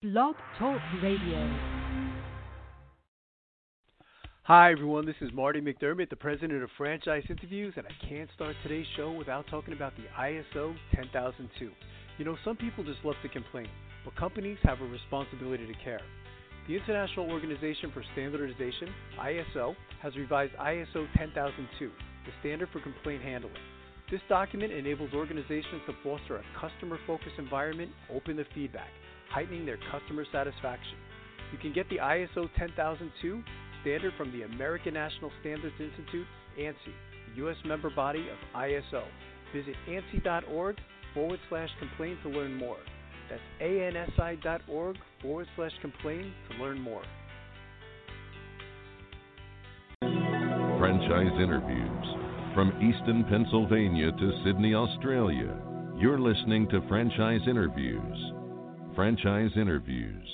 Blog Talk Radio. Hi, everyone. This is Marty McDermott, the president of Franchise Interviews, and I can't start today's show without talking about the ISO 10002. You know, some people just love to complain, but companies have a responsibility to care. The International Organization for Standardization, ISO, has revised ISO 10002, the standard for complaint handling. This document enables organizations to foster a customer focused environment open to feedback heightening their customer satisfaction. You can get the ISO 10002 standard from the American National Standards Institute, ANSI, the U.S. member body of ISO. Visit ANSI.org forward slash complain to learn more. That's ANSI.org forward slash complain to learn more. Franchise interviews from Easton, Pennsylvania to Sydney, Australia. You're listening to Franchise Interviews. Franchise Interviews.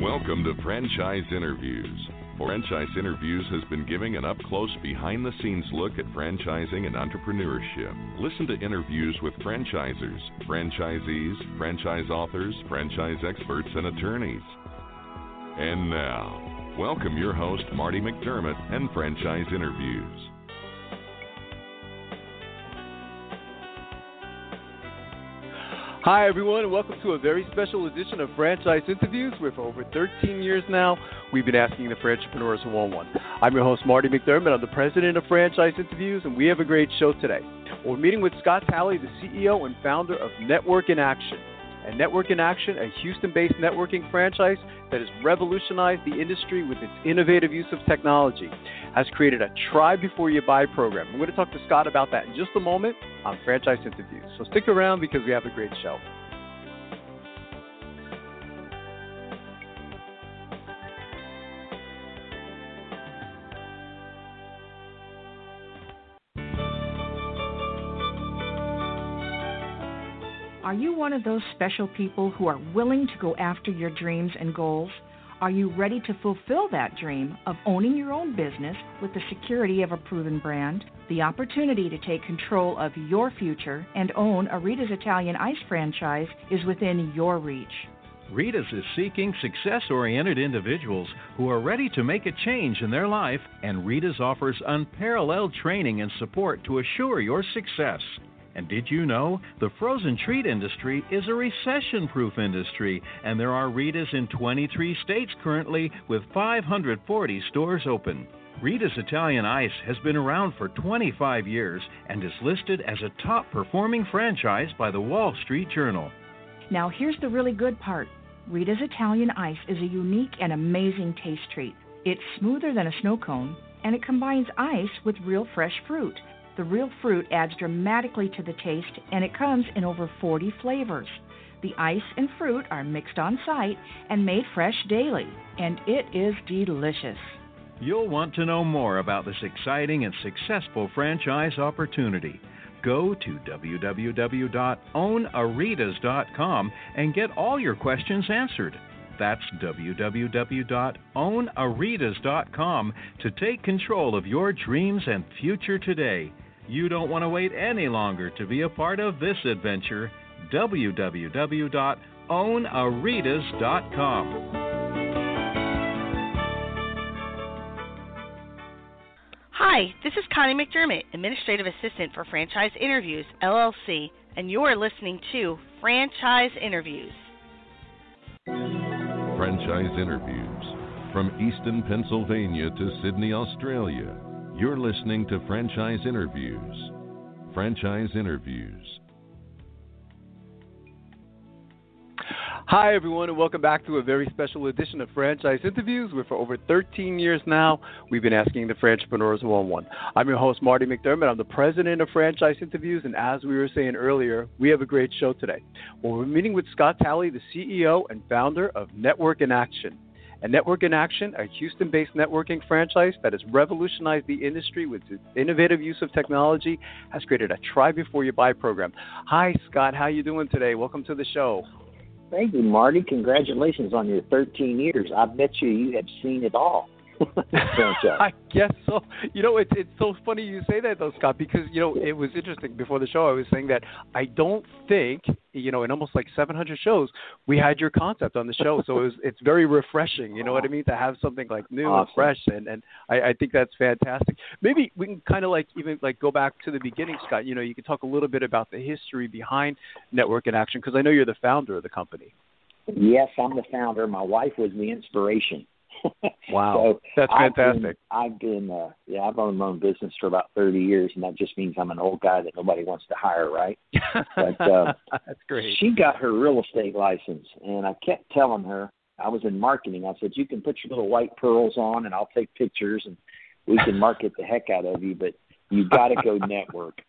Welcome to Franchise Interviews. Franchise Interviews has been giving an up close, behind the scenes look at franchising and entrepreneurship. Listen to interviews with franchisers, franchisees, franchise authors, franchise experts, and attorneys. And now, welcome your host, Marty McDermott, and Franchise Interviews. Hi, everyone, and welcome to a very special edition of Franchise Interviews, for over 13 years now, we've been asking the entrepreneurs one on one. I'm your host, Marty McDermott. I'm the president of Franchise Interviews, and we have a great show today. We're meeting with Scott Talley, the CEO and founder of Network in Action. And Network in Action, a Houston based networking franchise that has revolutionized the industry with its innovative use of technology, has created a try before you buy program. I'm going to talk to Scott about that in just a moment on Franchise Interviews. So stick around because we have a great show. Are you one of those special people who are willing to go after your dreams and goals? Are you ready to fulfill that dream of owning your own business with the security of a proven brand? The opportunity to take control of your future and own a Rita's Italian Ice franchise is within your reach. Rita's is seeking success oriented individuals who are ready to make a change in their life, and Rita's offers unparalleled training and support to assure your success. And did you know the frozen treat industry is a recession proof industry, and there are Rita's in 23 states currently with 540 stores open? Rita's Italian Ice has been around for 25 years and is listed as a top performing franchise by the Wall Street Journal. Now, here's the really good part Rita's Italian Ice is a unique and amazing taste treat. It's smoother than a snow cone, and it combines ice with real fresh fruit. The real fruit adds dramatically to the taste, and it comes in over 40 flavors. The ice and fruit are mixed on site and made fresh daily, and it is delicious. You'll want to know more about this exciting and successful franchise opportunity. Go to www.ownaritas.com and get all your questions answered. That's www.ownaritas.com to take control of your dreams and future today. You don't want to wait any longer to be a part of this adventure. www.ownaritas.com. Hi, this is Connie McDermott, Administrative Assistant for Franchise Interviews, LLC, and you're listening to Franchise Interviews. Franchise Interviews from Easton, Pennsylvania to Sydney, Australia. You're listening to Franchise Interviews. Franchise Interviews. Hi, everyone, and welcome back to a very special edition of Franchise Interviews, where for over 13 years now, we've been asking the entrepreneurs one on one. I'm your host, Marty McDermott. I'm the president of Franchise Interviews, and as we were saying earlier, we have a great show today. Well, we're meeting with Scott Talley, the CEO and founder of Network in Action. And Network in Action, a Houston based networking franchise that has revolutionized the industry with its innovative use of technology, has created a try before you buy program. Hi, Scott. How you doing today? Welcome to the show. Thank you, Marty. Congratulations on your 13 years. I bet you you have seen it all. I guess so. You know, it's it's so funny you say that though, Scott, because you know it was interesting before the show. I was saying that I don't think you know in almost like 700 shows we had your concept on the show, so it was it's very refreshing. You know what I mean to have something like new awesome. and fresh, and and I, I think that's fantastic. Maybe we can kind of like even like go back to the beginning, Scott. You know, you could talk a little bit about the history behind Network in Action because I know you're the founder of the company. Yes, I'm the founder. My wife was the inspiration. Wow, so that's fantastic. I've been, I've been uh, yeah, I've owned my own business for about 30 years, and that just means I'm an old guy that nobody wants to hire, right? but uh, that's great. She got her real estate license, and I kept telling her I was in marketing. I said, "You can put your little white pearls on, and I'll take pictures, and we can market the heck out of you, but you got to go network."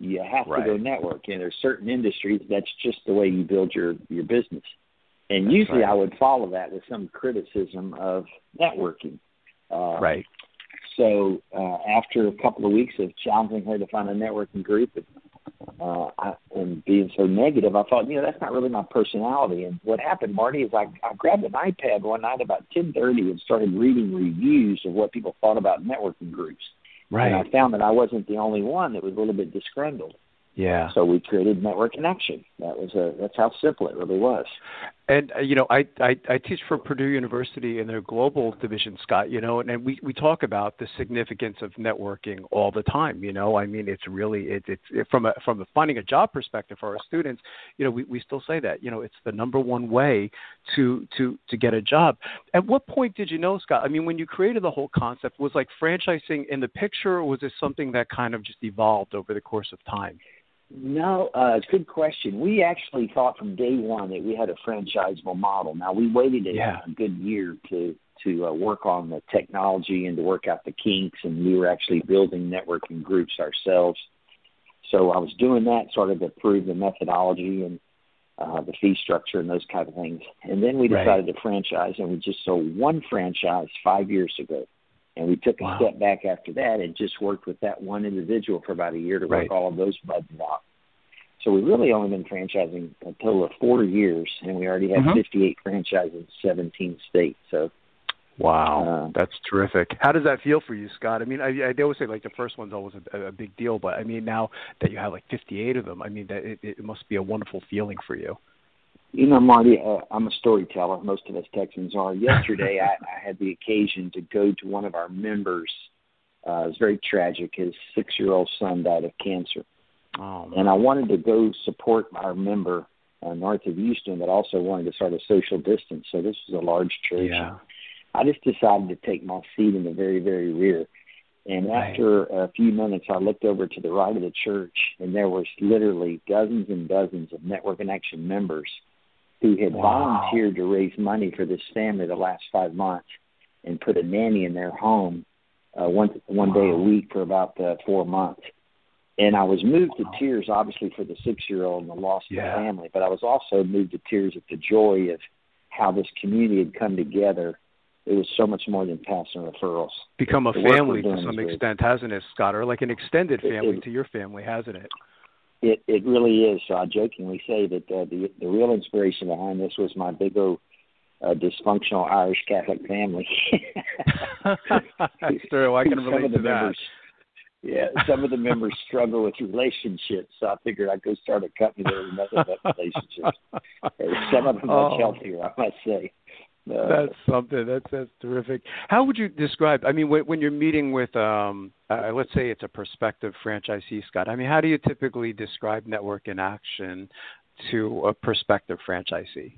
You have right. to go network, and there's certain industries that's just the way you build your your business. And usually right. I would follow that with some criticism of networking. Uh, right. So uh, after a couple of weeks of challenging her to find a networking group and, uh, I, and being so negative, I thought, you know, that's not really my personality. And what happened, Marty, is I, I grabbed an iPad one night about 10:30 and started reading reviews of what people thought about networking groups. Right. And I found that I wasn't the only one that was a little bit disgruntled. Yeah. So we created Network in Action. That was a that's how simple it really was. And uh, you know, I, I I teach for Purdue University in their global division, Scott. You know, and, and we we talk about the significance of networking all the time. You know, I mean, it's really it, it's it, from a from a finding a job perspective for our students. You know, we we still say that. You know, it's the number one way to to to get a job. At what point did you know, Scott? I mean, when you created the whole concept, was like franchising in the picture, or was it something that kind of just evolved over the course of time? No, uh, it's a good question. We actually thought from day one that we had a franchisable model. Now we waited a, yeah. a good year to to uh, work on the technology and to work out the kinks, and we were actually building networking groups ourselves. So I was doing that sort of to prove the methodology and uh, the fee structure and those kind of things. And then we decided right. to franchise, and we just sold one franchise five years ago. And we took a wow. step back after that and just worked with that one individual for about a year to work right. all of those buds out. So we've really only been franchising a total of four years, and we already have mm-hmm. 58 franchises in 17 states. So, wow, uh, that's terrific. How does that feel for you, Scott? I mean, I, I always say like the first one's always a, a big deal, but I mean now that you have like 58 of them, I mean that it, it must be a wonderful feeling for you. You know, Marty, uh, I'm a storyteller. Most of us Texans are. Yesterday, I, I had the occasion to go to one of our members. Uh, it was very tragic. His six-year-old son died of cancer. Oh, and I wanted to go support our member uh, north of Houston, but also wanted to sort of social distance. So this was a large church. Yeah. I just decided to take my seat in the very, very rear. And right. after a few minutes, I looked over to the right of the church, and there was literally dozens and dozens of Network in Action members who had wow. volunteered to raise money for this family the last five months and put a nanny in their home uh, one one day a week for about uh, four months. And I was moved to tears, obviously, for the six year old and the loss of yeah. the family, but I was also moved to tears at the joy of how this community had come together. It was so much more than passing referrals. Become a the family to some extent, hasn't it, Scott? Or like an extended family it, it, to your family, hasn't it? It it really is. So I jokingly say that uh, the the real inspiration behind this was my big old uh, dysfunctional Irish Catholic family. That's true. I can relate to that. Yeah, some of the members struggle with relationships, so I figured I'd go start a company that would mess up relationships. Some of them oh. much healthier, I must say. Uh, that's something. That's that's terrific. How would you describe? I mean, when, when you're meeting with, um, uh, let's say it's a prospective franchisee, Scott. I mean, how do you typically describe network in action to a prospective franchisee?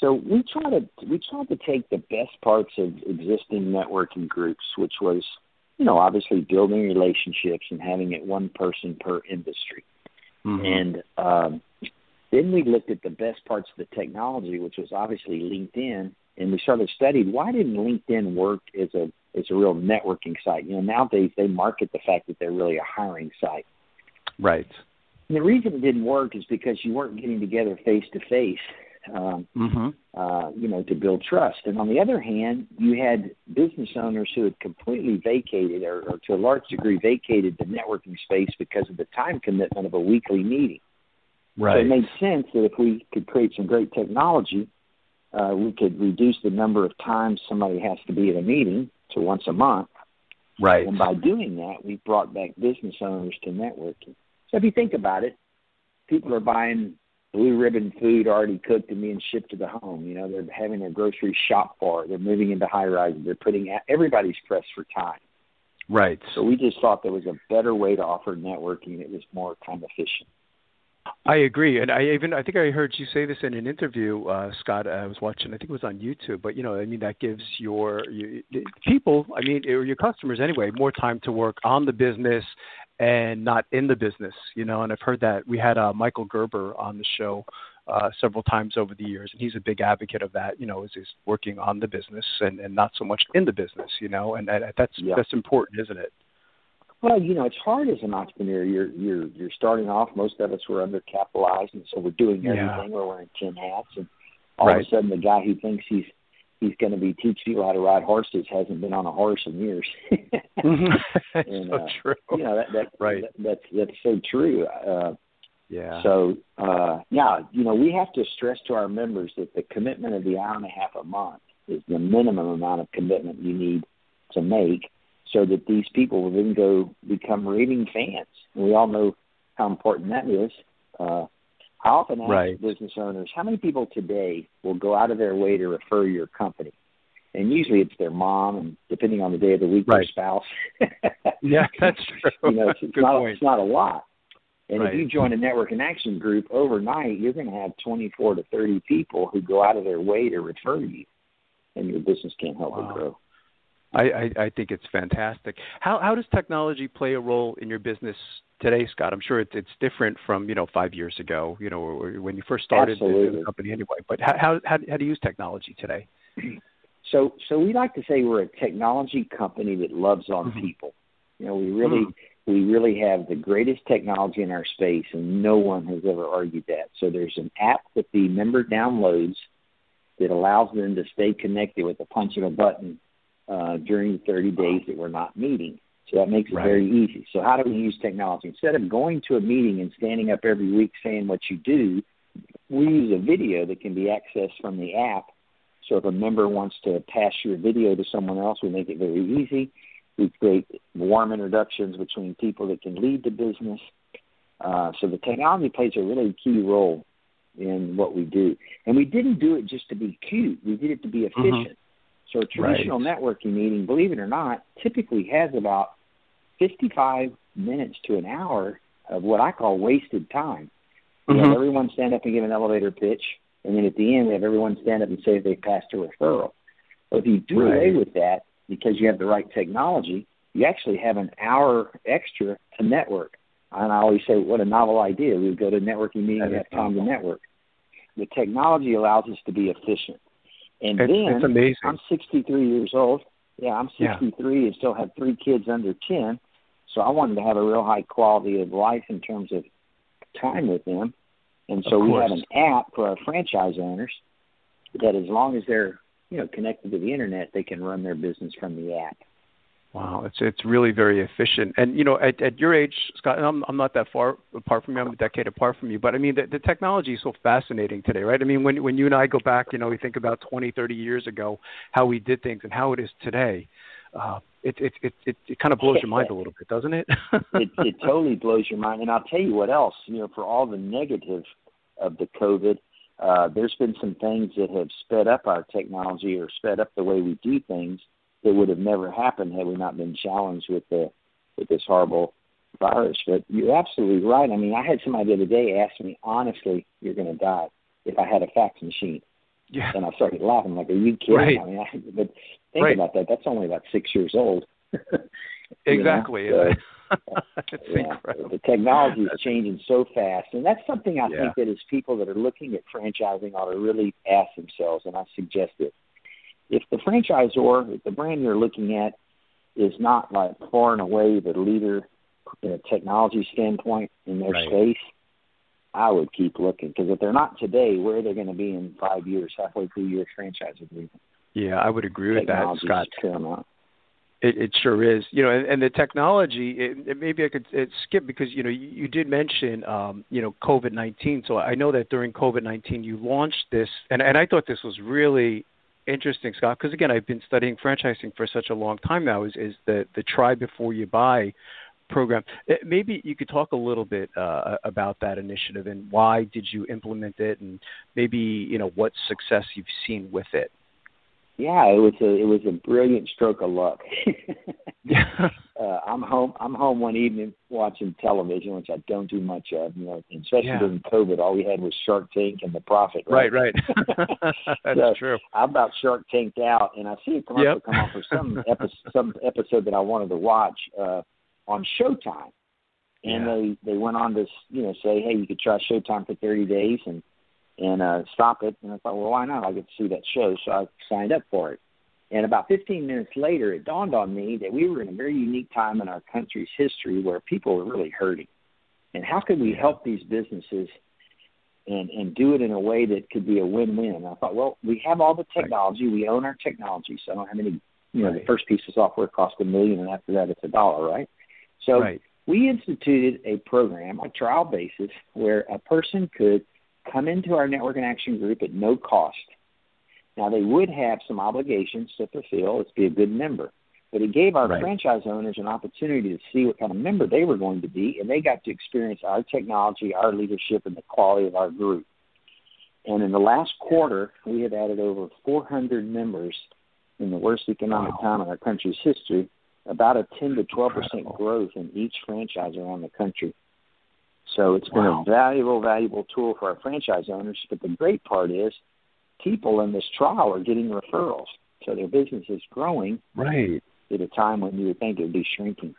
So we try to we try to take the best parts of existing networking groups, which was, you know, obviously building relationships and having it one person per industry, mm-hmm. and um, then we looked at the best parts of the technology, which was obviously LinkedIn, and we started studying why didn't LinkedIn work as a as a real networking site. You know, nowadays they market the fact that they're really a hiring site. Right. And the reason it didn't work is because you weren't getting together face to face um, mm-hmm. uh, you know, to build trust. And on the other hand, you had business owners who had completely vacated, or, or to a large degree, vacated the networking space because of the time commitment of a weekly meeting. Right. So it made sense that if we could create some great technology, uh, we could reduce the number of times somebody has to be at a meeting to once a month. Right. And by doing that, we brought back business owners to networking. So if you think about it, people are buying Blue Apron food already cooked and being shipped to the home. You know, they're having their grocery shop bar. They're moving into high rises. They're putting everybody's pressed for time. Right. So we just thought there was a better way to offer networking. It was more time efficient. I agree, and I even I think I heard you say this in an interview, uh, Scott. I was watching. I think it was on YouTube. But you know, I mean, that gives your, your people, I mean, or your customers anyway, more time to work on the business and not in the business. You know, and I've heard that we had uh, Michael Gerber on the show uh, several times over the years, and he's a big advocate of that. You know, is is working on the business and, and not so much in the business. You know, and, and that's yeah. that's important, isn't it? Well, you know, it's hard as an entrepreneur. You're you're you're starting off. Most of us were undercapitalized, and so we're doing everything. Yeah. We're wearing tin hats, and all right. of a sudden, the guy who thinks he's he's going to be teach people how to ride horses hasn't been on a horse in years. and, so uh, true. You know that, that right. That, that's that's so true. Uh, yeah. So uh, yeah, you know, we have to stress to our members that the commitment of the hour and a half a month is the minimum amount of commitment you need to make so that these people will then go become raving fans. And we all know how important that is. Uh, I often ask right. business owners, how many people today will go out of their way to refer your company? And usually it's their mom, and depending on the day of the week, right. their spouse. yeah, that's true. you know, it's, it's not point. it's not a lot. And right. if you join a network in action group overnight, you're going to have 24 to 30 people who go out of their way to refer you, and your business can't help wow. but grow. I, I, I think it's fantastic. How how does technology play a role in your business today, Scott? I'm sure it's it's different from you know five years ago, you know, or when you first started Absolutely. the company anyway. But how how how, how do you use technology today? So so we like to say we're a technology company that loves on mm-hmm. people. You know, we really mm-hmm. we really have the greatest technology in our space, and no one has ever argued that. So there's an app that the member downloads that allows them to stay connected with the punch of a button uh, during the 30 days that we're not meeting. So that makes it right. very easy. So how do we use technology? Instead of going to a meeting and standing up every week saying what you do, we use a video that can be accessed from the app. So if a member wants to pass your video to someone else, we make it very easy. We create warm introductions between people that can lead the business. Uh, so the technology plays a really key role in what we do. And we didn't do it just to be cute. We did it to be efficient. Mm-hmm. So a traditional right. networking meeting, believe it or not, typically has about 55 minutes to an hour of what I call wasted time. Mm-hmm. have everyone stand up and give an elevator pitch, and then at the end we have everyone stand up and say they passed a referral. But if you do right. away with that because you have the right technology, you actually have an hour extra to network. And I always say, what a novel idea. We would go to a networking meeting and have time to network. The technology allows us to be efficient. And it's, then it's amazing. I'm 63 years old. Yeah, I'm 63 yeah. and still have three kids under 10. So I wanted to have a real high quality of life in terms of time with them. And so we have an app for our franchise owners that as long as they're, you know, connected to the internet, they can run their business from the app. Wow, it's it's really very efficient. And you know, at at your age, Scott, I'm I'm not that far apart from you. I'm a decade apart from you, but I mean, the, the technology is so fascinating today, right? I mean, when when you and I go back, you know, we think about 20, 30 years ago, how we did things and how it is today. Uh, it, it it it it kind of blows your mind a little bit, doesn't it? it it totally blows your mind. And I'll tell you what else. You know, for all the negative of the COVID, uh, there's been some things that have sped up our technology or sped up the way we do things that would have never happened had we not been challenged with the with this horrible virus. But you're absolutely right. I mean, I had somebody the other day ask me, honestly, you're going to die if I had a fax machine. Yeah. And I started laughing, like, are you kidding? Right. I mean, I, but think right. about that. That's only about six years old. exactly. know? So, it's yeah, incredible. The technology is changing so fast, and that's something I Yeah. think that as people that are looking at franchising ought to really ask themselves, and I suggest it. If the franchisor, if the brand you're looking at is not like far and away the leader in a technology standpoint in their Right. space, I would keep looking because if they're not today, where are they going to be in five years, halfway through your franchise agreement? Yeah, I would agree with that, Scott. paramount. It, it sure is. You know, and, and the technology. It, it, maybe I could it skip because you know you, you did mention um, you know COVID nineteen. So I know that during COVID nineteen you launched this, and and I thought this was really interesting, Scott, because again, I've been studying franchising for such a long time now. Is is the the try before you buy program? Uh, maybe you could talk a little bit uh, about that initiative and why did you implement it, and maybe you know what success you've seen with it. Yeah, it was a it was a brilliant stroke of luck. uh, I'm home. I'm home one evening watching television, which I don't do much of. You know, especially yeah. during COVID, all we had was Shark Tank and The Profit. Right, right. right. That's so true. I'm about Shark Tanked out, and I see a commercial yep. come on for some episode, some episode that I wanted to watch uh, on Showtime, and yeah. they they went on to you know say, hey, you could try Showtime for 30 days, and and uh, stop it. And I thought, well, why not? I'll get to see that show. So I signed up for it. And about 15 minutes later, it dawned on me that we were in a very unique time in our country's history where people were really hurting. And how could we help these businesses and, and do it in a way that could be a win-win? I thought, well, we have all the technology. We own our technology. So I don't have any, you know, right. the first piece of software cost a million and after that it's a dollar, right? So right. we instituted a program, a trial basis, where a person could – come into our network in action group at no cost. Now, they would have some obligations to fulfill. Let's be a good member. But it gave our right. franchise owners an opportunity to see what kind of member they were going to be, and they got to experience our technology, our leadership, and the quality of our group. And in the last quarter, we have added over 400 members in the worst economic wow. time in our country's history, about a 10 to 12 percent growth in each franchise around the country. So it's been wow. a valuable, valuable tool for our franchise owners. But the great part is people in this trial are getting referrals. So their business is growing right at a time when you would think it would be shrinking.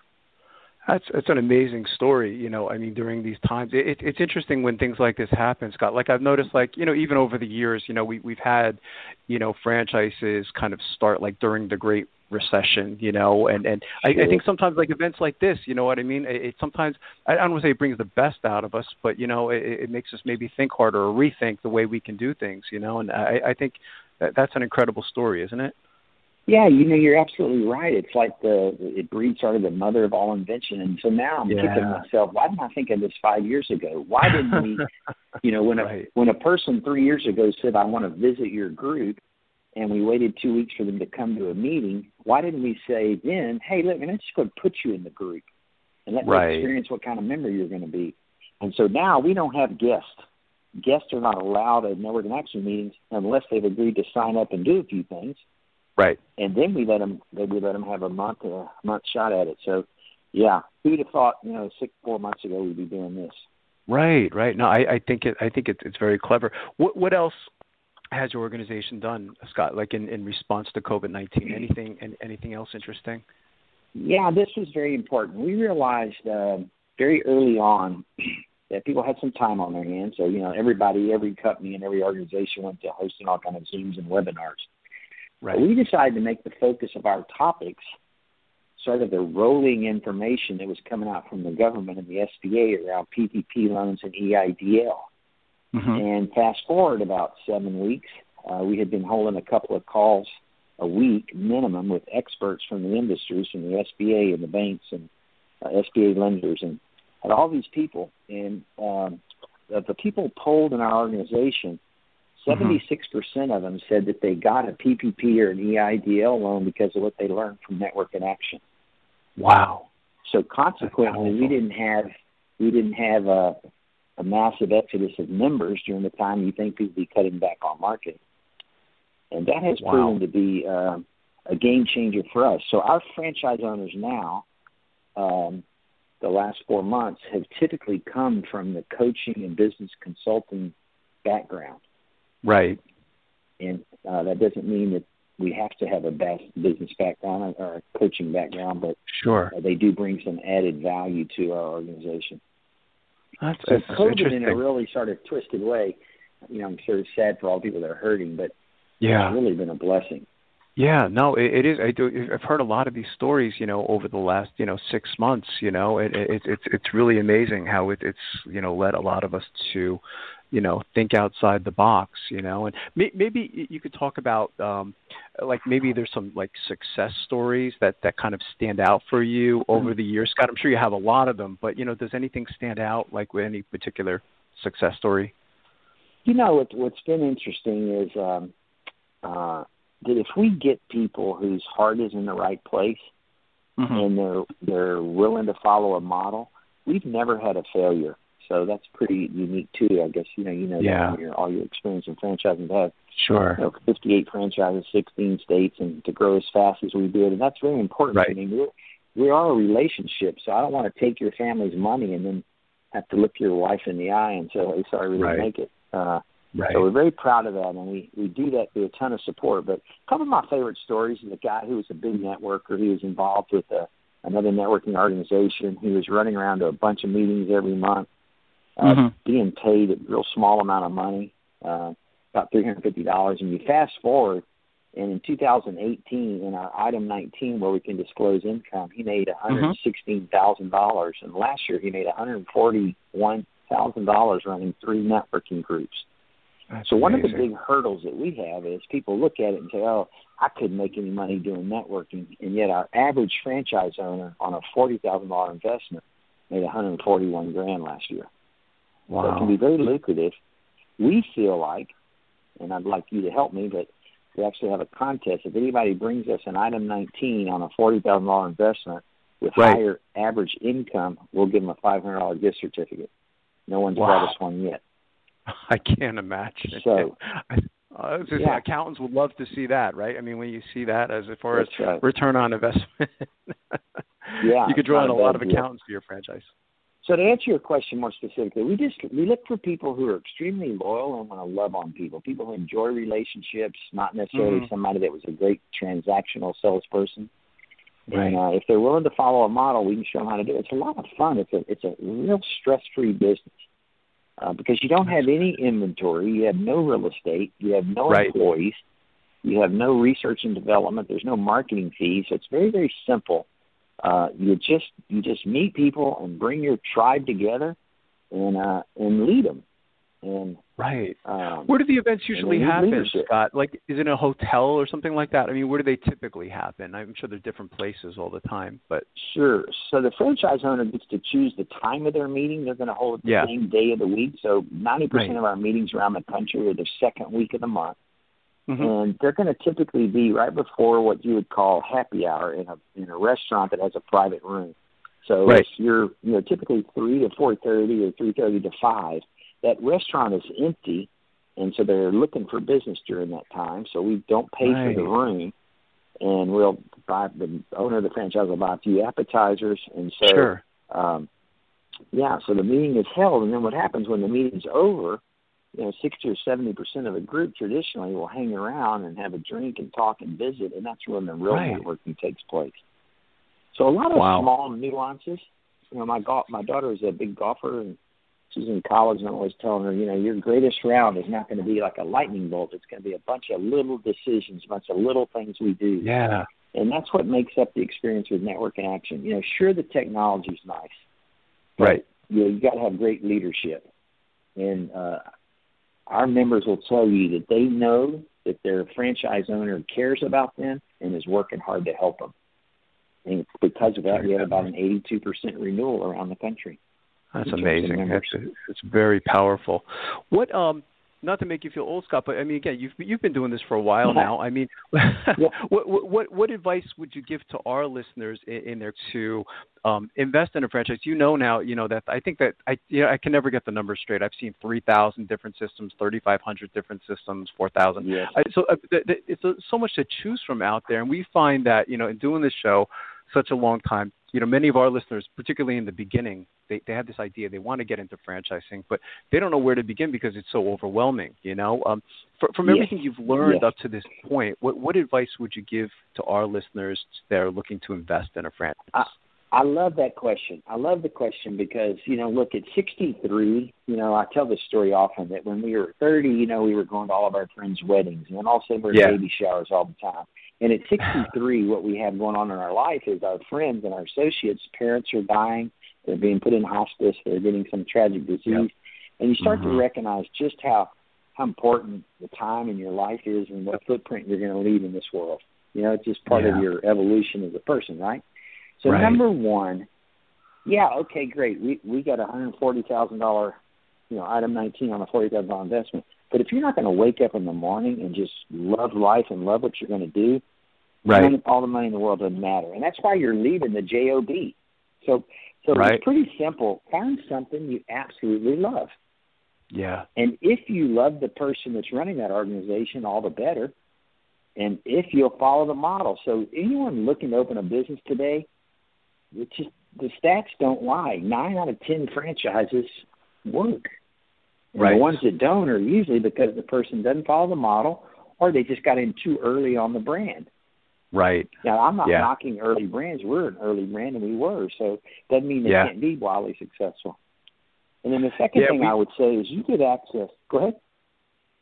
That's that's an amazing story. You know, I mean, during these times, it, it's interesting when things like this happen, Scott. Like I've noticed, like you know, even over the years, you know, we we've had, you know, franchises kind of start like during the Great recession, you know, and and I, I think sometimes like events like this, you know what I mean. It, it sometimes I don't want to say it brings the best out of us, but you know, it, it makes us maybe think harder or rethink the way we can do things, you know. And I, I think that, that's an incredible story, isn't it? Yeah, you know, you're absolutely right. It's like the it breeds sort of the mother of all invention. And so now I'm yeah. kicking myself. Why didn't I think of this five years ago? Why didn't we? you know, when a right. when a person three years ago said, "I want to visit your group," and we waited two weeks for them to come to a meeting, why didn't we say then, hey, look, I'm just going to put you in the group and let right. me experience what kind of member you're going to be? And so now we don't have guests. Guests are not allowed at network in action meetings unless they've agreed to sign up and do a few things. Right. And then we let them. Then we let them have a month a month shot at it. So, yeah, who'd have thought? You know, six four months ago we'd be doing this. Right. Right. No, I, I think it. I think it, it's very clever. What What else has your organization done, Scott? Like in, in response to COVID nineteen, anything and anything else interesting? Yeah, this was very important. We realized uh, very early on that people had some time on their hands. So you know, everybody, every company, and every organization went to hosting all kind of zooms and webinars. Right. But we decided to make the focus of our topics sort of the rolling information that was coming out from the government and the SBA around PPP loans and EIDL. Mm-hmm. And fast forward about seven weeks, uh, we had been holding a couple of calls a week minimum with experts from the industries, from the SBA and the banks and uh, SBA lenders, and had all these people. And um, the people polled in our organization, 76% mm-hmm. of them said that they got a PPP or an EIDL loan because of what they learned from Network in Action. Wow. So consequently, we didn't have we didn't have a a massive exodus of members during the time you think people be cutting back on marketing. And that has wow. proven to be uh, a game changer for us. So our franchise owners now, um, the last four months, have typically come from the coaching and business consulting background. Right. And uh, that doesn't mean that we have to have a best business background or a coaching background, but sure, uh, they do bring some added value to our organization. That's, so that's COVID in a really sort of twisted way, you know, I'm sure it's sad for all people that are hurting, but yeah, it's really been a blessing. Yeah, no, it, it is. I do. I've heard a lot of these stories, you know, over the last, you know, six months. You know, it, it, it's it's really amazing how it, it's you know led a lot of us to, you know, think outside the box. You know, and may, maybe you could talk about, um, like maybe there's some like success stories that that kind of stand out for you over the years, Scott. I'm sure you have a lot of them, but you know, does anything stand out like with any particular success story? You know, what, what's been interesting is. um uh that if we get people whose heart is in the right place Mm-hmm. and they're they're willing to follow a model, we've never had a failure. So that's pretty unique too. I guess you know you know Yeah. that your, all your experience in franchising to have Sure. you know, 58 franchises, 16 states, and to grow as fast as we did, and that's very important. Right. I mean, we're we are a relationship, so I don't want to take your family's money and then have to look your wife in the eye and say, "Hey, sorry, we didn't Right. make it." Uh, Right. so we're very proud of that, and we we do that through a ton of support. But a couple of my favorite stories is a guy who was a big networker. He was involved with a, another networking organization. He was running around to a bunch of meetings every month, uh, Mhm. being paid a real small amount of money, uh, about three hundred fifty dollars. And you fast forward, and in 2018, in our item 19, where we can disclose income, he made one hundred sixteen thousand dollars, and last year he made one hundred forty-one thousand dollars running three networking groups. That's So one of the big hurdles that we have is people look at it and say, "Oh, I couldn't make any money doing networking," and yet our average franchise owner on a forty thousand dollar investment made one hundred forty one grand last year. So it can be very lucrative. We feel like, and I'd like you to help me, but we actually have a contest. If anybody brings us an item 19 on a forty thousand dollar investment with Right. higher average income, we'll give them a five hundred dollar gift certificate. No one's Wow. brought us one yet. I can't imagine. So- I, I was just, Yeah. accountants would love to see that, right? I mean, when you see that as far as right. return on investment, Yeah, you could draw in a lot of deal. accountants for your franchise. So to answer your question more specifically, we just we look for people who are extremely loyal and want to love on people. People who enjoy relationships, not necessarily Mhm. somebody that was a great transactional salesperson. Right. And uh, if they're willing to follow a model, we can show them how to do it. It's a lot of fun. It's a it's a real stress free business uh, because you don't have any inventory, you have no real estate, you have no Right. employees, you have no research and development. There's no marketing fees. So it's very very simple. Uh, you just you just meet people and bring your tribe together and uh, and lead them. And Right. um, Where do the events usually happen, leadership. Scott? Like, is it in a hotel or something like that? I mean, where do they typically happen? I'm sure they're different places all the time, but Sure. So the franchise owner gets to choose the time of their meeting. They're going to hold it the Yeah. same day of the week. So 90% Right. of our meetings around the country are the second week of the month. Mhm. And they're going to typically be right before what you would call happy hour in a in a restaurant that has a private room. So Right. if you're you know typically three to four thirty or three thirty to five, that restaurant is empty, and so they're looking for business during that time. So we don't pay for the room, and we'll buy the owner of the franchise will buy a few appetizers, and so sure. um, yeah, so the meeting is held, and then what happens when the meeting's over? You know, sixty or seventy percent of the group traditionally will hang around and have a drink and talk and visit, and that's when the real Right. networking takes place. So a lot of Wow. small nuances. You know, my golf, my daughter is a big golfer, and she's in college, and I'm always telling her, you know, your greatest round is not going to be like a lightning bolt. It's going to be a bunch of little decisions, a bunch of little things we do. Yeah. And that's what makes up the experience with network in action. You know, sure the technology's nice, Right. you know, you got to have great leadership. And uh, our members will tell you that they know that their franchise owner cares about them and is working hard to help them. And because of that, we have about an 82% renewal around the country. That's in terms of amazing. That's it's very powerful. What um not to make you feel old, Scott, but I mean again, you've you've been doing this for a while now. I mean, what what what what advice would you give to our listeners in, in there to um, invest in a franchise? You know now, you know that I think that I you know I can never get the numbers straight. I've seen three thousand different systems, thirty five hundred different systems, four thousand. Yes. I, so uh, th- th- it's uh, so much to choose from out there, and we find that you know in doing this show such a long time, you know many of our listeners, particularly in the beginning, they they have this idea they want to get into franchising, but they don't know where to begin because it's so overwhelming. You know, um, for, from Yes. everything you've learned Yes. up to this point, what what advice would you give to our listeners that are looking to invest in a franchise? I- I love that question. I love the question because, you know, look, at 63, you know, I tell this story often that when we were 30, you know, we were going to all of our friends' weddings, and then all of a sudden we're Yeah. baby showers all the time. And at 63, what we have going on in our life is our friends and our associates' parents are dying, they're being put in hospice, they're getting some tragic disease, Yep. and you start Mhm. to recognize just how how important the time in your life is and what footprint you're going to leave in this world. You know, it's just part Yeah. of your evolution as a person, right? So Right. number one, yeah, okay, great. We we got a hundred forty thousand dollar, you know, item nineteen on a forty thousand dollar investment. But if you're not going to wake up in the morning and just love life and love what you're going to do, right. all the money in the world doesn't matter. And that's why you're leaving the job. So, so right. it's pretty simple. Find something you absolutely love. Yeah. And if you love the person that's running that organization, all the better. And if you'll follow the model. So anyone looking to open a business today, it's just the stats don't lie. Nine out of ten franchises work. And right. The ones that don't are usually because the person doesn't follow the model or they just got in too early on the brand. Right. Now I'm not yeah. knocking early brands. We're an early brand and we were, so doesn't mean they yeah. can't be wildly successful. And then the second yeah, thing we, I would say is you get access. Go ahead.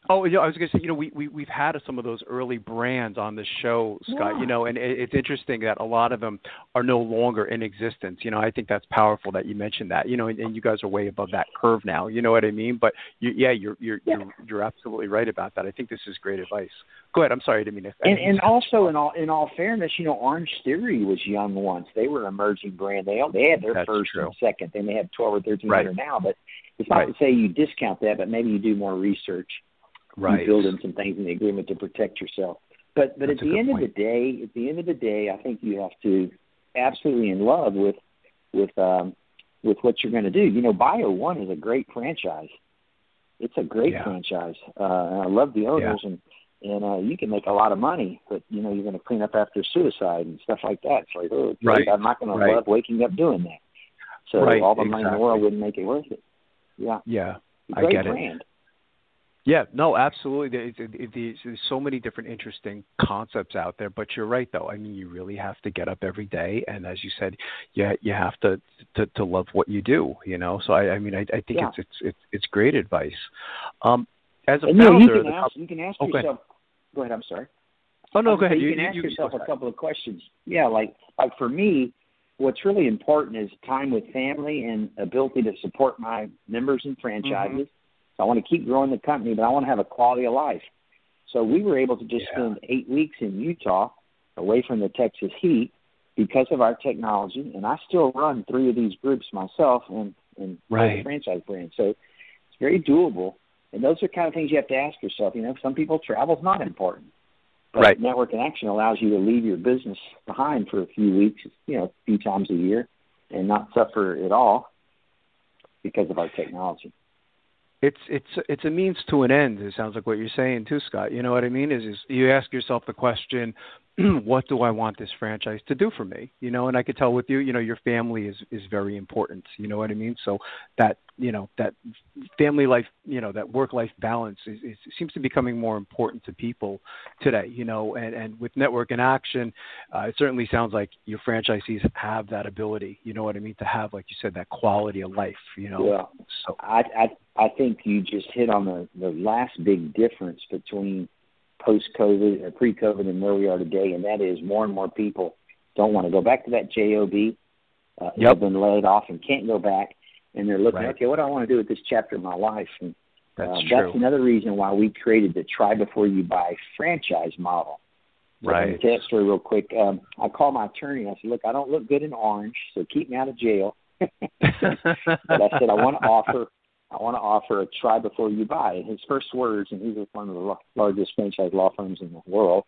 Oh, yeah, I was going to say, you know, we, we we've had some of those early brands on the show, Scott. Yeah. You know, and it, it's interesting that a lot of them are no longer in existence. You know, I think that's powerful that you mentioned that. You know, and, and you guys are way above that curve now. You know what I mean? But you, yeah, you're you're yeah. you're you're absolutely right about that. I think this is great advice. Go ahead. I'm sorry, I didn't mean to. And, and also, in all in all fairness, you know, Orange Theory was young once. They were an emerging brand. They they had their that's first true. and second. They may have twelve or thirteen right. now, but it's not right. to say you discount that, but maybe you do more research. Right. You build in some things in the agreement to protect yourself. But but That's at the end point. of the day, at the end of the day, I think you have to absolutely in love with with um with what you're going to do. You know, Bio One is a great franchise. It's a great yeah. franchise. Uh, and I love the owners yeah. and and uh, you can make a lot of money, but you know you're going to clean up after suicide and stuff like that. It's like, oh, right. I'm not going right. to love waking up doing that. So right. all the exactly. money in the world wouldn't make it worth it. Yeah. Yeah. Great I get brand. it. Yeah, no, absolutely. There's, there's, so many different interesting concepts out there, but you're right, though. I mean, you really have to get up every day, and as you said, you you have to to, to love what you do. You know, so I, I mean, I, I think yeah. it's it's it's it's great advice. Um, as a and, founder, you, know, you can ask, you can ask oh, yourself. Go ahead. I'm sorry. Oh no, go ahead. You, you can ask you, yourself a couple of questions. Yeah, like like for me, what's really important is time with family and ability to support my members and franchises. Mm-hmm. So I want to keep growing the company, but I want to have a quality of life. So we were able to just yeah. spend eight weeks in Utah, away from the Texas heat, because of our technology. And I still run three of these groups myself and and right. franchise brands. So it's very doable. And those are kind of things you have to ask yourself. You know, some people travel's not important. But right. Network Action allows you to leave your business behind for a few weeks, you know, a few times a year, and not suffer at all because of our technology. It's it's it's a means to an end. It sounds like what you're saying too, Scott. You know what I mean? Is is you ask yourself the question, what do I want this franchise to do for me? You know, and I could tell with you, you know, your family is is very important. You know what I mean? So that you know that family life, you know, that work life balance is, is seems to be becoming more important to people today. You know, and and with Network in Action, uh, it certainly sounds like your franchisees have that ability. You know what I mean? To have, like you said, that quality of life. You know, well, so I I I think you just hit on the the last big difference between post COVID or pre COVID and where we are today, and that is more and more people don't want to go back to that job. Uh, yep. Have been laid off and can't go back, and they're looking, right. okay, what do I want to do with this chapter of my life? And that's uh, true. That's another reason why we created the try before you buy franchise model. So right. Let me tell you that story real quick. Um, I called my attorney. I said, look, I don't look good in orange, so keep me out of jail. but I said, I want to offer I want to offer a try before you buy. And his first words, and he's one of the largest franchise law firms in the world,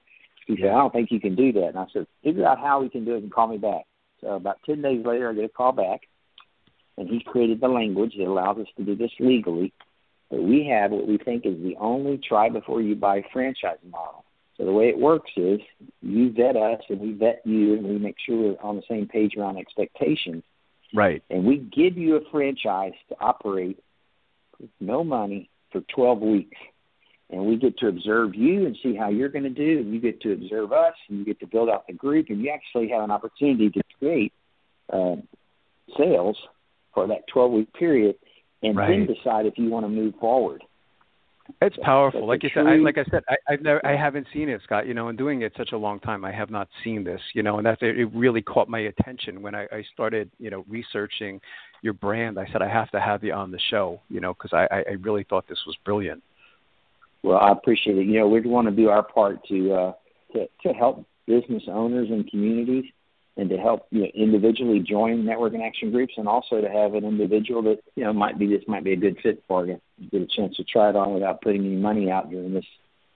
he said, I don't think you can do that. And I said, figure out how we can do it and call me back. So about 10 days later, I get a call back, and he created the language that allows us to do this legally. But we have what we think is the only try before you buy franchise model. So the way it works is you vet us and we vet you and we make sure we're on the same page around expectations. Right. And we give you a franchise to operate no money for 12 weeks. And we get to observe you and see how you're going to do, and you get to observe us, and you get to build out the group, and you actually have an opportunity to create uh, sales for that 12 week period, and right. then decide if you want to move forward. It's So powerful. Like you said, I, like I said, I, I've never, I haven't seen it, Scott. You know, and doing it such a long time, I have not seen this. You know, and that's it. it really caught my attention when I, I started, you know, researching your brand. I said I have to have you on the show. You know, because I, I, really thought this was brilliant. Well, I appreciate it. You know, we want to do our part to uh, to to help business owners and communities and to help you know, individually join network in action groups, and also to have an individual that you know might be this might be a good fit for you, get a chance to try it on without putting any money out during this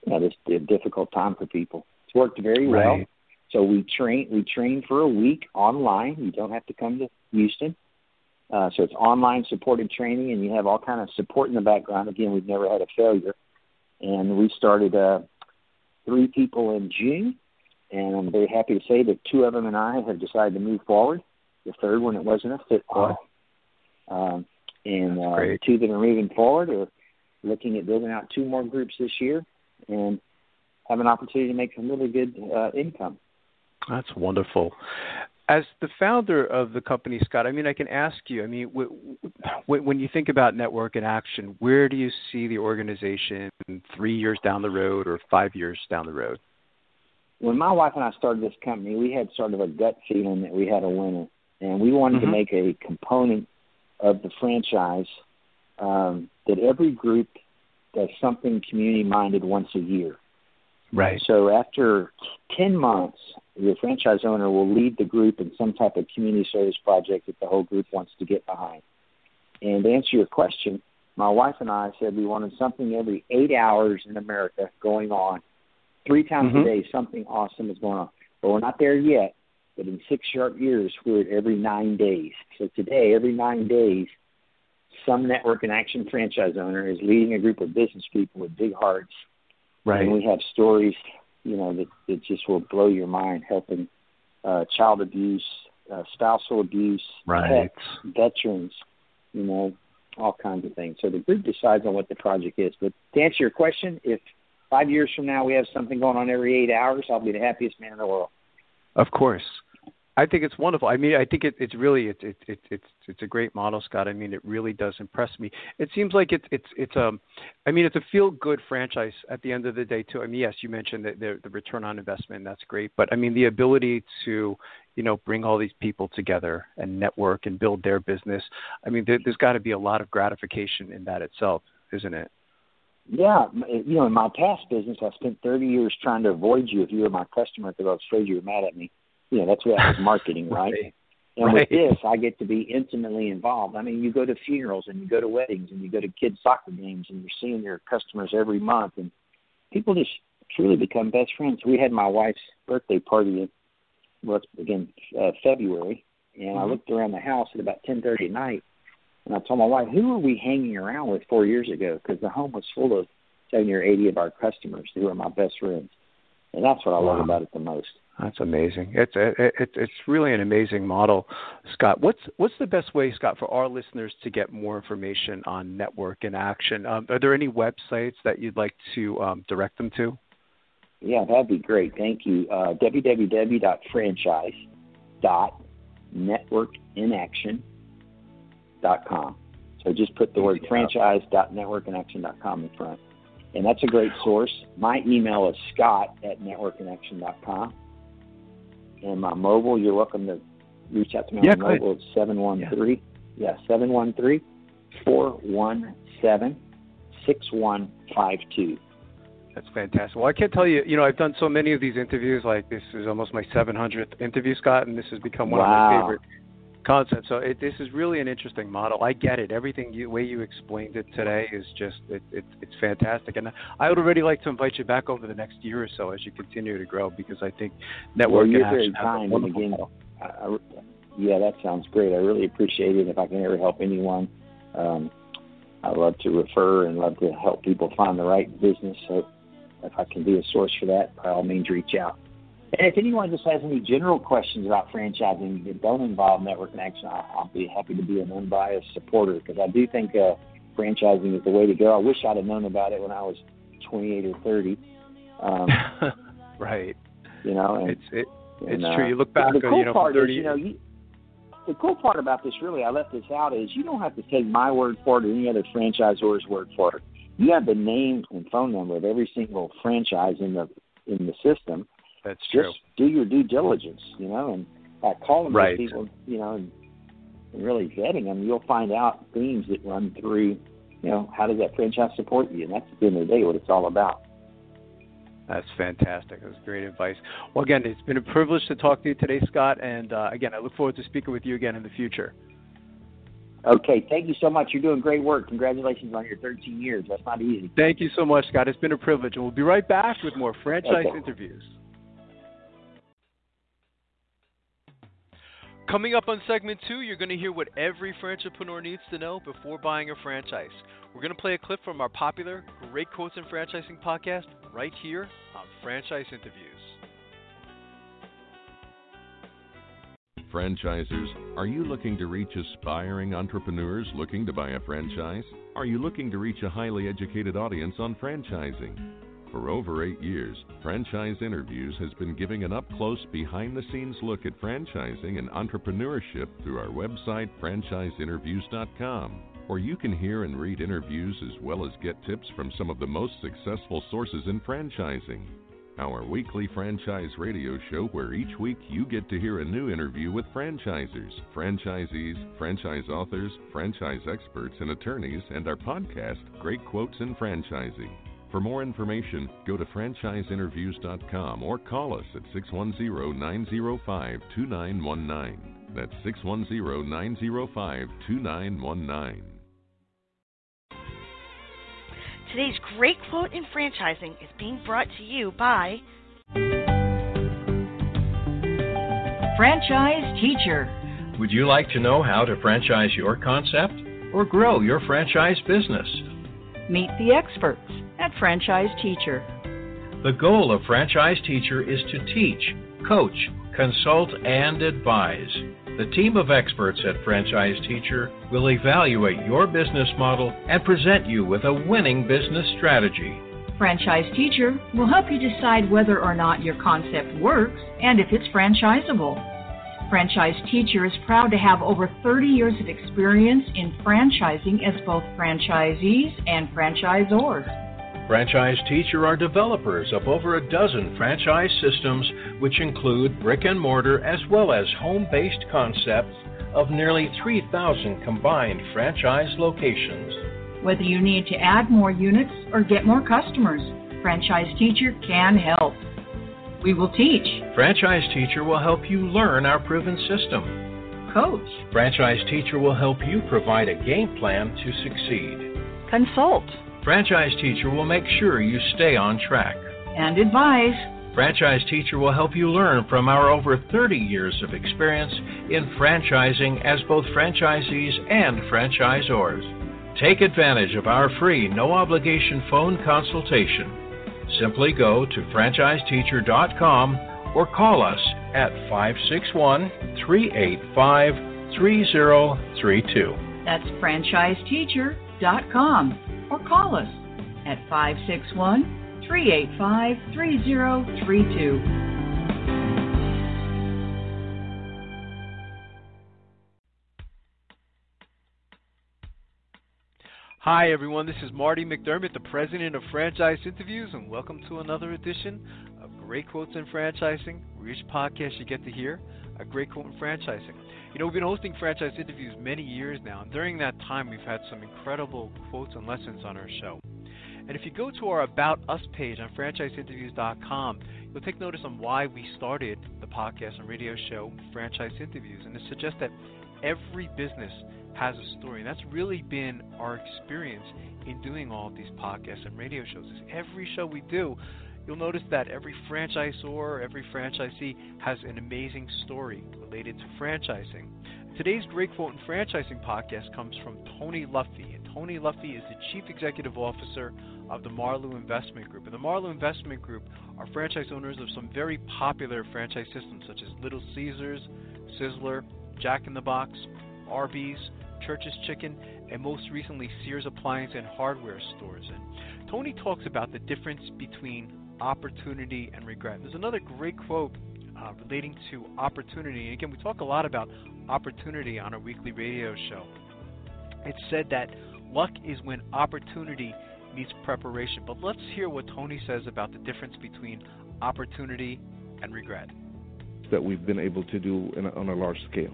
you know this difficult time for people. It's worked very well. Right. So we train we train for a week online. You don't have to come to Houston. Uh, so it's online supported training, and you have all kind of support in the background. Again, we've never had a failure, and we started uh, three people in June, and I'm very happy to say that two of them and I have decided to move forward. The third one, it wasn't a fit for. Um, and uh, the two that are moving forward are looking at building out two more groups this year, and have an opportunity to make some really good uh, income. That's wonderful. As the founder of the company, Scott, I mean, I can ask you. I mean, when you think about network in action, where do you see the organization three years down the road or five years down the road? When my wife and I started this company, we had sort of a gut feeling that we had a winner, and we wanted mm-hmm. to make a component of the franchise um, that every group does something community minded once a year. Right. So after 10 months, the franchise owner will lead the group in some type of community service project that the whole group wants to get behind. And to answer your question, my wife and I said we wanted something every eight hours in America going on. Three times mm-hmm. a day, something awesome is going on. But we're not there yet. But in six sharp years, we're at every nine days. So today, every nine days, some network in action franchise owner is leading a group of business people with big hearts. Right. And we have stories you know that that just will blow your mind, helping uh, child abuse, uh, spousal abuse, right. pets, veterans, you know, all kinds of things. So the group decides on what the project is. But to answer your question, if five years from now we have something going on every eight hours, I'll be the happiest man in the world. Of course. I think it's wonderful. I mean, I think it, it's really it's it, it, it's it's a great model, Scott. I mean, it really does impress me. It seems like it's it's it's um, I mean, it's a feel good franchise at the end of the day too. I mean, yes, you mentioned that the, the return on investment, that's great, but I mean, the ability to you know bring all these people together and network and build their business. I mean, there, there's got to be a lot of gratification in that itself, isn't it? Yeah, you know, in my past business, I spent 30 years trying to avoid you if you were my customer because I was afraid you were mad at me know that's what was marketing, right? right. And right. with this, I get to be intimately involved. I mean, you go to funerals and you go to weddings and you go to kids' soccer games and you're seeing your customers every month, and people just truly become best friends. We had my wife's birthday party, in, well, again uh, February, and mm-hmm. I looked around the house at about ten thirty at night, and I told my wife, "Who were we hanging around with four years ago?" Because the home was full of seventy or eighty of our customers who are my best friends, and that's what I wow. love about it the most. That's amazing. It's it, it's really an amazing model, Scott. What's what's the best way, Scott, for our listeners to get more information on Network in Action? Um, are there any websites that you'd like to um, direct them to? Yeah, that'd be great. Thank you. Uh, www.franchise.networkinaction.com. So just put the word franchise.networkinaction.com in front. And that's a great source. My email is scott at networkinaction.com and my mobile. You're welcome to reach out to me yeah, on my mobile. It's seven one three. Yeah, seven one three four one seven six one five two. That's fantastic. Well, I can't tell you. You know, I've done so many of these interviews. Like this is almost my 700th interview, Scott, and this has become one wow. of my favorite concept. So it, this is really an interesting model. I get it. Everything you way you explained it today is just it, it, it's fantastic. And I would already like to invite you back over the next year or so as you continue to grow because I think network well, you're very kind. And again, I, I, yeah, that sounds great. I really appreciate it. If I can ever help anyone, um, I love to refer and love to help people find the right business. So if I can be a source for that, by all means, reach out. And if anyone just has any general questions about franchising that don't involve network connection, I'll be happy to be an unbiased supporter because I do think uh, franchising is the way to go. I wish I'd have known about it when I was 28 or 30. Um, right. You know, and, it's it, and, it's uh, true. You look back, the cool you know, part 30 is, you know, you, the cool part about this, really, I left this out, is you don't have to take my word for it or any other franchisor's word for it. You have the name and phone number of every single franchise in the in the system that's just do your due diligence, you know, and by calling right. those people, you know, and, and really vetting them, you'll find out themes that run through, you know, how does that franchise support you? And that's at the end of the day what it's all about. That's fantastic. That's great advice. Well, again, it's been a privilege to talk to you today, Scott. And uh, again, I look forward to speaking with you again in the future. Okay, thank you so much. You're doing great work. Congratulations on your 13 years. That's not easy. Thank you so much, Scott. It's been a privilege. And we'll be right back with more franchise okay. interviews. Coming up on segment two, you're going to hear what every entrepreneur needs to know before buying a franchise. We're going to play a clip from our popular Great Quotes in Franchising podcast right here on Franchise Interviews. Franchisers, are you looking to reach aspiring entrepreneurs looking to buy a franchise? Are you looking to reach a highly educated audience on franchising? For over eight years, Franchise Interviews has been giving an up close, behind the scenes look at franchising and entrepreneurship through our website, franchiseinterviews.com. Or you can hear and read interviews as well as get tips from some of the most successful sources in franchising our weekly franchise radio show where each week you get to hear a new interview with franchisers, franchisees, franchise authors, franchise experts, and attorneys, and our podcast, Great Quotes in Franchising. For more information, go to franchiseinterviews.com or call us at 610 905 2919. That's 610 905 2919. Today's great quote in franchising is being brought to you by Franchise Teacher. Would you like to know how to franchise your concept or grow your franchise business? Meet the experts at Franchise Teacher. The goal of Franchise Teacher is to teach, coach, consult, and advise. The team of experts at Franchise Teacher will evaluate your business model and present you with a winning business strategy. Franchise Teacher will help you decide whether or not your concept works and if it's franchisable. Franchise Teacher is proud to have over 30 years of experience in franchising as both franchisees and franchisors. Franchise Teacher are developers of over a dozen franchise systems, which include brick and mortar as well as home based concepts of nearly 3,000 combined franchise locations. Whether you need to add more units or get more customers, Franchise Teacher can help. We will teach. Franchise Teacher will help you learn our proven system. Coach. Franchise Teacher will help you provide a game plan to succeed. Consult. Franchise Teacher will make sure you stay on track. And advise. Franchise Teacher will help you learn from our over 30 years of experience in franchising as both franchisees and franchisors. Take advantage of our free, no obligation phone consultation. Simply go to franchiseteacher.com or call us at 561 385 3032. That's franchiseteacher.com or call us at 561 385 3032. Hi, everyone. This is Marty McDermott, the president of Franchise Interviews, and welcome to another edition of Great Quotes in Franchising, where each podcast you get to hear a great quote in franchising. You know, we've been hosting franchise interviews many years now, and during that time, we've had some incredible quotes and lessons on our show. And if you go to our About Us page on franchiseinterviews.com, you'll take notice on why we started the podcast and radio show, Franchise Interviews. And it suggests that every business has a story. And that's really been our experience in doing all of these podcasts and radio shows. Is every show we do, you'll notice that every franchisor, every franchisee has an amazing story related to franchising. Today's Great Quote in Franchising podcast comes from Tony Luffy. And Tony Luffy is the Chief Executive Officer of the Marleau Investment Group. And the Marleau Investment Group are franchise owners of some very popular franchise systems such as Little Caesars, Sizzler, Jack in the Box, Arby's, Church's Chicken, and most recently Sears Appliance and Hardware stores. And Tony talks about the difference between opportunity and regret. There's another great quote uh, relating to opportunity. And again, we talk a lot about opportunity on our weekly radio show. It's said that luck is when opportunity meets preparation. But let's hear what Tony says about the difference between opportunity and regret. That we've been able to do a, on a large scale.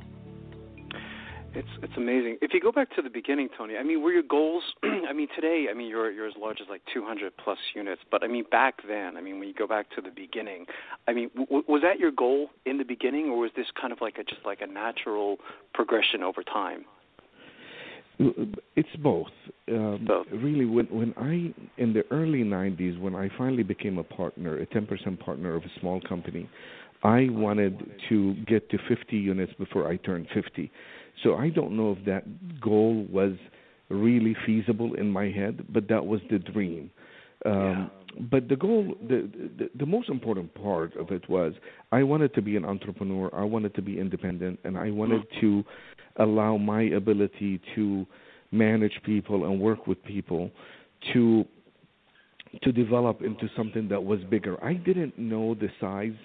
It's it's amazing. If you go back to the beginning, Tony, I mean, were your goals? I mean, today, I mean, you're you're as large as like 200 plus units. But I mean, back then, I mean, when you go back to the beginning, I mean, w- was that your goal in the beginning, or was this kind of like a just like a natural progression over time? It's both. Um, both. Really, when when I in the early '90s, when I finally became a partner, a 10% partner of a small company, I wanted to get to 50 units before I turned 50. So I don't know if that goal was really feasible in my head, but that was the dream. Um, yeah. But the goal, the, the the most important part of it was I wanted to be an entrepreneur. I wanted to be independent, and I wanted mm-hmm. to allow my ability to manage people and work with people to to develop into something that was bigger. I didn't know the size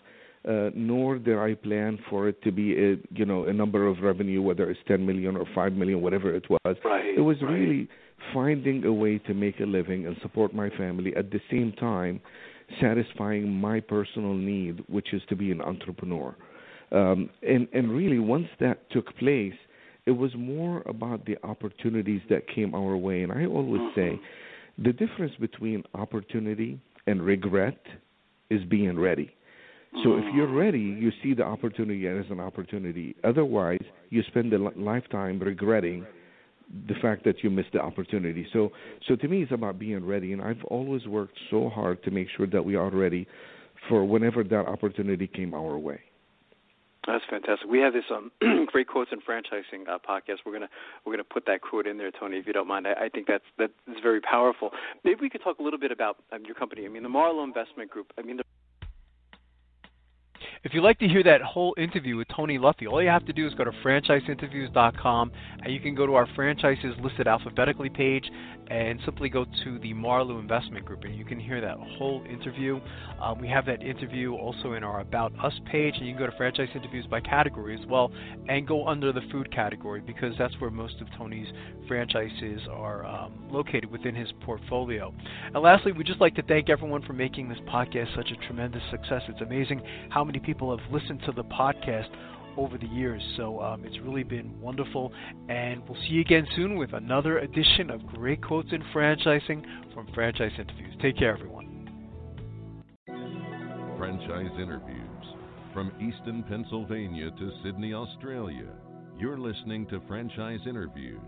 nor did I plan for it to be a you know a number of revenue, whether it's 10 million or 5 million, whatever it was. Right, it was right. really finding a way to make a living and support my family at the same time, satisfying my personal need, which is to be an entrepreneur. Um, and and really, once that took place, it was more about the opportunities that came our way. And I always mm-hmm. say, the difference between opportunity and regret is being ready. So if you're ready, you see the opportunity as an opportunity. Otherwise, you spend a lifetime regretting the fact that you missed the opportunity. So, so to me, it's about being ready, and I've always worked so hard to make sure that we are ready for whenever that opportunity came our way. That's fantastic. We have this um, great quotes and franchising uh, podcast. We're gonna we're gonna put that quote in there, Tony, if you don't mind. I, I think that's that's very powerful. Maybe we could talk a little bit about um, your company. I mean, the Marlowe Investment Group. I mean. The if you'd like to hear that whole interview with Tony Luffy, all you have to do is go to franchiseinterviews.com and you can go to our franchises listed alphabetically page and simply go to the Marlowe Investment Group and you can hear that whole interview. Um, we have that interview also in our About Us page and you can go to franchise interviews by category as well and go under the food category because that's where most of Tony's franchises are um, located within his portfolio. And lastly, we'd just like to thank everyone for making this podcast such a tremendous success. It's amazing how many people people have listened to the podcast over the years. So um, it's really been wonderful. And we'll see you again soon with another edition of Great Quotes in Franchising from Franchise Interviews. Take care, everyone. Franchise Interviews. From Easton, Pennsylvania to Sydney, Australia. You're listening to Franchise Interviews.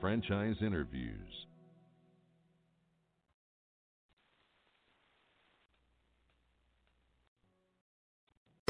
Franchise Interviews.